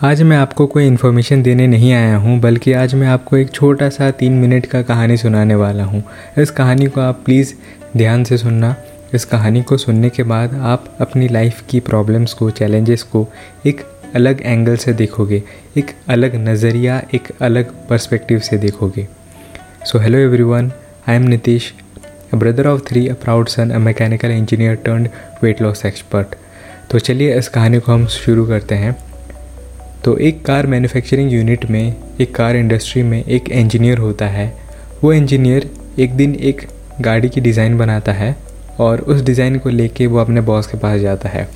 आज मैं आपको कोई इन्फॉर्मेशन देने नहीं आया हूँ, बल्कि आज मैं आपको एक छोटा सा तीन मिनट का कहानी सुनाने वाला हूँ। इस कहानी को आप प्लीज़ ध्यान से सुनना। इस कहानी को सुनने के बाद आप अपनी लाइफ की प्रॉब्लम्स को चैलेंजेस को एक अलग एंगल से देखोगे, एक अलग नज़रिया, एक अलग पर्सपेक्टिव से देखोगे। So hello everyone I am Nitish a brother of three a proud son a mechanical engineer turn weight loss expert तो चलिए इस कहानी को हम शुरू करते हैं। तो एक कार मैन्युफैक्चरिंग यूनिट में, एक कार इंडस्ट्री में एक इंजीनियर होता है। वो इंजीनियर एक दिन एक गाड़ी की डिज़ाइन बनाता है और उस डिज़ाइन को लेके वो अपने बॉस के पास जाता है।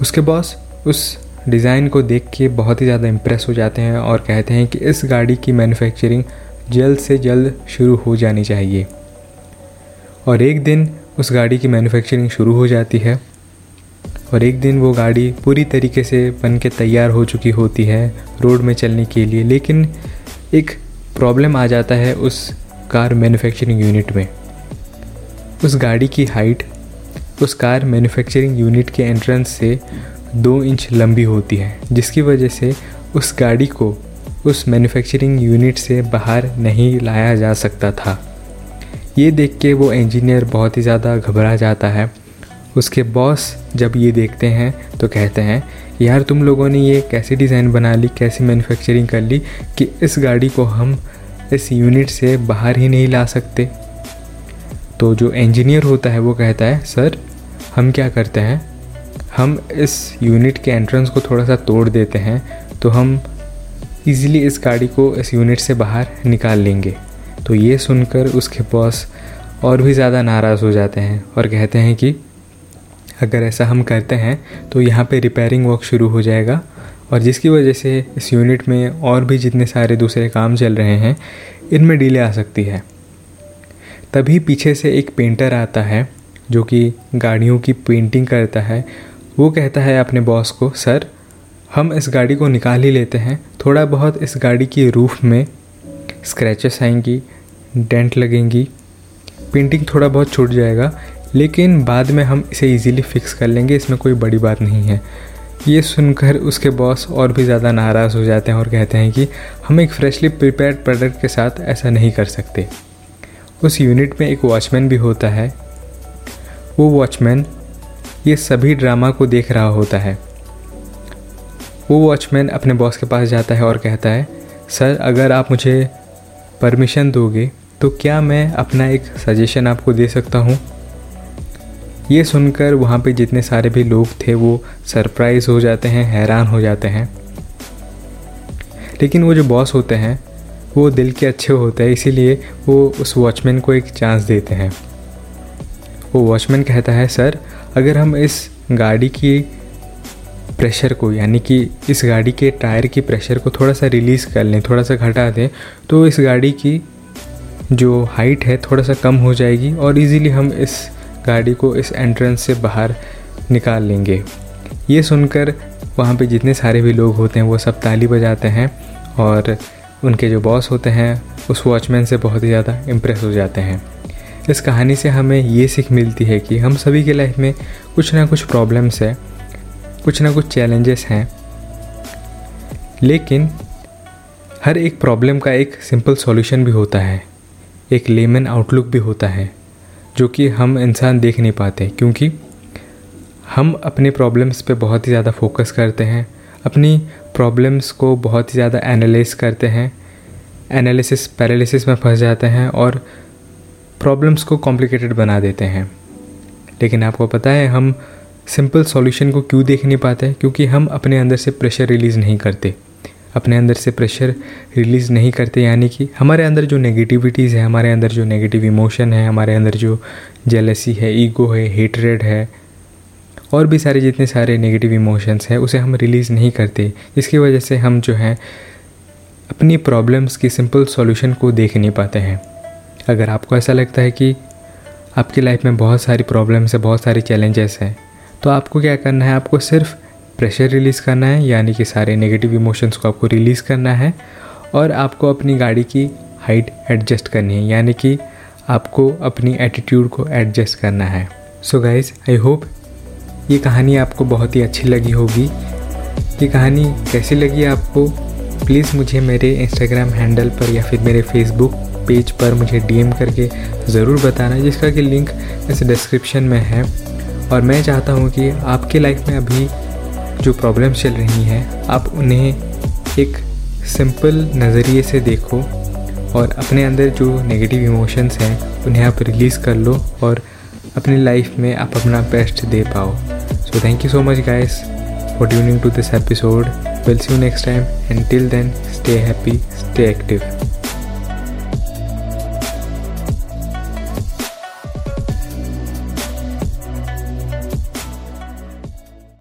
उसके बॉस उस डिज़ाइन को देख के बहुत ही ज़्यादा इम्प्रेस हो जाते हैं और कहते हैं कि इस गाड़ी की मैन्युफैक्चरिंग जल्द से जल्द शुरू हो जानी चाहिए। और एक दिन उस गाड़ी की मैन्युफैक्चरिंग शुरू हो जाती है। और एक दिन वो गाड़ी पूरी तरीके से बन के तैयार हो चुकी होती है रोड में चलने के लिए। लेकिन एक प्रॉब्लम आ जाता है उस कार मैन्युफैक्चरिंग यूनिट में। उस गाड़ी की हाइट उस कार मैन्युफैक्चरिंग यूनिट के एंट्रेंस से दो इंच लंबी होती है, जिसकी वजह से उस गाड़ी को उस मैन्युफैक्चरिंग यूनिट से बाहर नहीं लाया जा सकता था। ये देख के वो इंजीनियर बहुत ही ज़्यादा घबरा जाता है। उसके बॉस जब ये देखते हैं तो कहते हैं, यार, तुम लोगों ने ये कैसी डिज़ाइन बना ली, कैसी मैन्युफैक्चरिंग कर ली कि इस गाड़ी को हम इस यूनिट से बाहर ही नहीं ला सकते? तो जो इंजीनियर होता है, वो कहता है, सर, हम क्या करते हैं? हम इस यूनिट के एंट्रेंस को थोड़ा सा तोड़ देते हैं तो हम इजीली इस गाड़ी को इस यूनिट से बाहर निकाल लेंगे। तो ये सुनकर उसके बॉस और भी ज़्यादा नाराज़ हो जाते हैं और कहते हैं कि अगर ऐसा हम करते हैं तो यहाँ पे रिपेयरिंग वर्क शुरू हो जाएगा। और जिसकी वजह से इस यूनिट में और भी जितने सारे दूसरे काम चल रहे हैं, इनमें डिले आ सकती है। तभी पीछे से एक पेंटर आता है, जो कि गाड़ियों की पेंटिंग करता है। वो कहता है अपने बॉस को, सर, हम इस गाड़ी को निकाल ही लेते हैं। थोड़ा बहुत इस गाड़ी की रूफ में स्क्रैचेस आएँगी डेंट लगेंगी। पेंटिंग थोड़ा बहुत छूट जाएगा। लेकिन बाद में हम इसे इजीली फिक्स कर लेंगे, इसमें कोई बड़ी बात नहीं है। ये सुनकर उसके बॉस और भी ज़्यादा नाराज़ हो जाते हैं और कहते हैं कि हम एक फ्रेशली प्रिपेयर्ड प्रोडक्ट के साथ ऐसा नहीं कर सकते। उस यूनिट में एक वॉचमैन भी होता है। वो वॉचमैन ये सभी ड्रामा को देख रहा होता है। वो वॉचमैन अपने बॉस के पास जाता है और कहता है, सर, अगर आप मुझे परमिशन दोगे तो क्या मैं अपना एक सजेशन आपको दे सकता हूँ? ये सुनकर वहाँ पे जितने सारे भी लोग थे वो सरप्राइज़ हो जाते हैं, हैरान हो जाते हैं। लेकिन वो जो बॉस होते हैं, वो दिल के अच्छे होते हैं, इसीलिए वो उस वॉचमैन को एक चांस देते हैं। वो वॉचमैन कहता है, सर, अगर हम इस गाड़ी की प्रेशर को, यानी कि इस गाड़ी के टायर की प्रेशर को थोड़ा सा रिलीज़ कर लें, थोड़ा सा घटा दें तो इस गाड़ी की जो हाइट है, थोड़ा सा कम हो जाएगी और इजीली हम इस गाड़ी को इस एंट्रेंस से बाहर निकाल लेंगे। ये सुनकर वहाँ पे जितने सारे भी लोग होते हैं, वो सब ताली बजाते हैं और उनके जो बॉस होते हैं, उस वॉचमैन से बहुत ही ज़्यादा इम्प्रेस हो जाते हैं। इस कहानी से हमें ये सीख मिलती है कि हम सभी के लाइफ में कुछ ना कुछ प्रॉब्लम्स है, कुछ ना कुछ चैलेंजेस हैं। लेकिन हर एक प्रॉब्लम का एक सिंपल सॉल्यूशन भी होता है, एक लेमन आउटलुक भी होता है। जो कि हम इंसान देख नहीं पाते, क्योंकि हम अपने प्रॉब्लम्स पे बहुत ही ज़्यादा फोकस करते हैं, अपनी प्रॉब्लम्स को बहुत ही ज़्यादा एनालाइज करते हैं एनालिसिस पैरालिसिस में फंस जाते हैं और प्रॉब्लम्स को कॉम्प्लिकेटेड बना देते हैं। लेकिन आपको पता है, हम सिंपल सॉल्यूशन को क्यों देख नहीं पाते? क्योंकि हम अपने अंदर से प्रेशर रिलीज़ नहीं करते। अपने अंदर से प्रेशर रिलीज़ नहीं करते, यानी कि हमारे अंदर जो नेगेटिविटीज़ है, हमारे अंदर जो नेगेटिव इमोशन है, हमारे अंदर जो जेलसी है ईगो है हेटरेड है, और भी सारे जितने सारे नेगेटिव इमोशंस हैं, उसे हम रिलीज़ नहीं करते। जिसकी वजह से हम जो है, अपनी प्रॉब्लम्स की सिंपल सॉल्यूशन को देख नहीं पाते हैं। अगर आपको ऐसा लगता है कि आपकी लाइफ में बहुत सारी प्रॉब्लम्स है, बहुत सारे चैलेंजेस हैं तो आपको क्या करना है? आपको सिर्फ़ प्रेशर रिलीज़ करना है, यानी कि सारे नेगेटिव इमोशंस को आपको रिलीज़ करना है और आपको अपनी गाड़ी की हाइट एडजस्ट करनी है, यानी कि आपको अपनी एटीट्यूड को एडजस्ट करना है। सो गाइज़ आई होप ये कहानी आपको बहुत ही अच्छी लगी होगी। ये कहानी कैसी लगी आपको? प्लीज़ मुझे मेरे इंस्टाग्राम हैंडल पर या फिर मेरे फेसबुक पेज पर मुझे डीएम करके ज़रूर बताना, जिसका कि लिंक इस डिस्क्रिप्शन में है। और मैं चाहता हूँ कि आपके लाइफ में अभी जो प्रॉब्लम्स चल रही हैं, आप उन्हें एक सिंपल नज़रिए से देखो और अपने अंदर जो नेगेटिव इमोशंस हैं, उन्हें आप रिलीज़ कर लो और अपनी लाइफ में आप अपना बेस्ट दे पाओ। So thank you so much guys for tuning to this episode will see you next time and till then stay happy stay active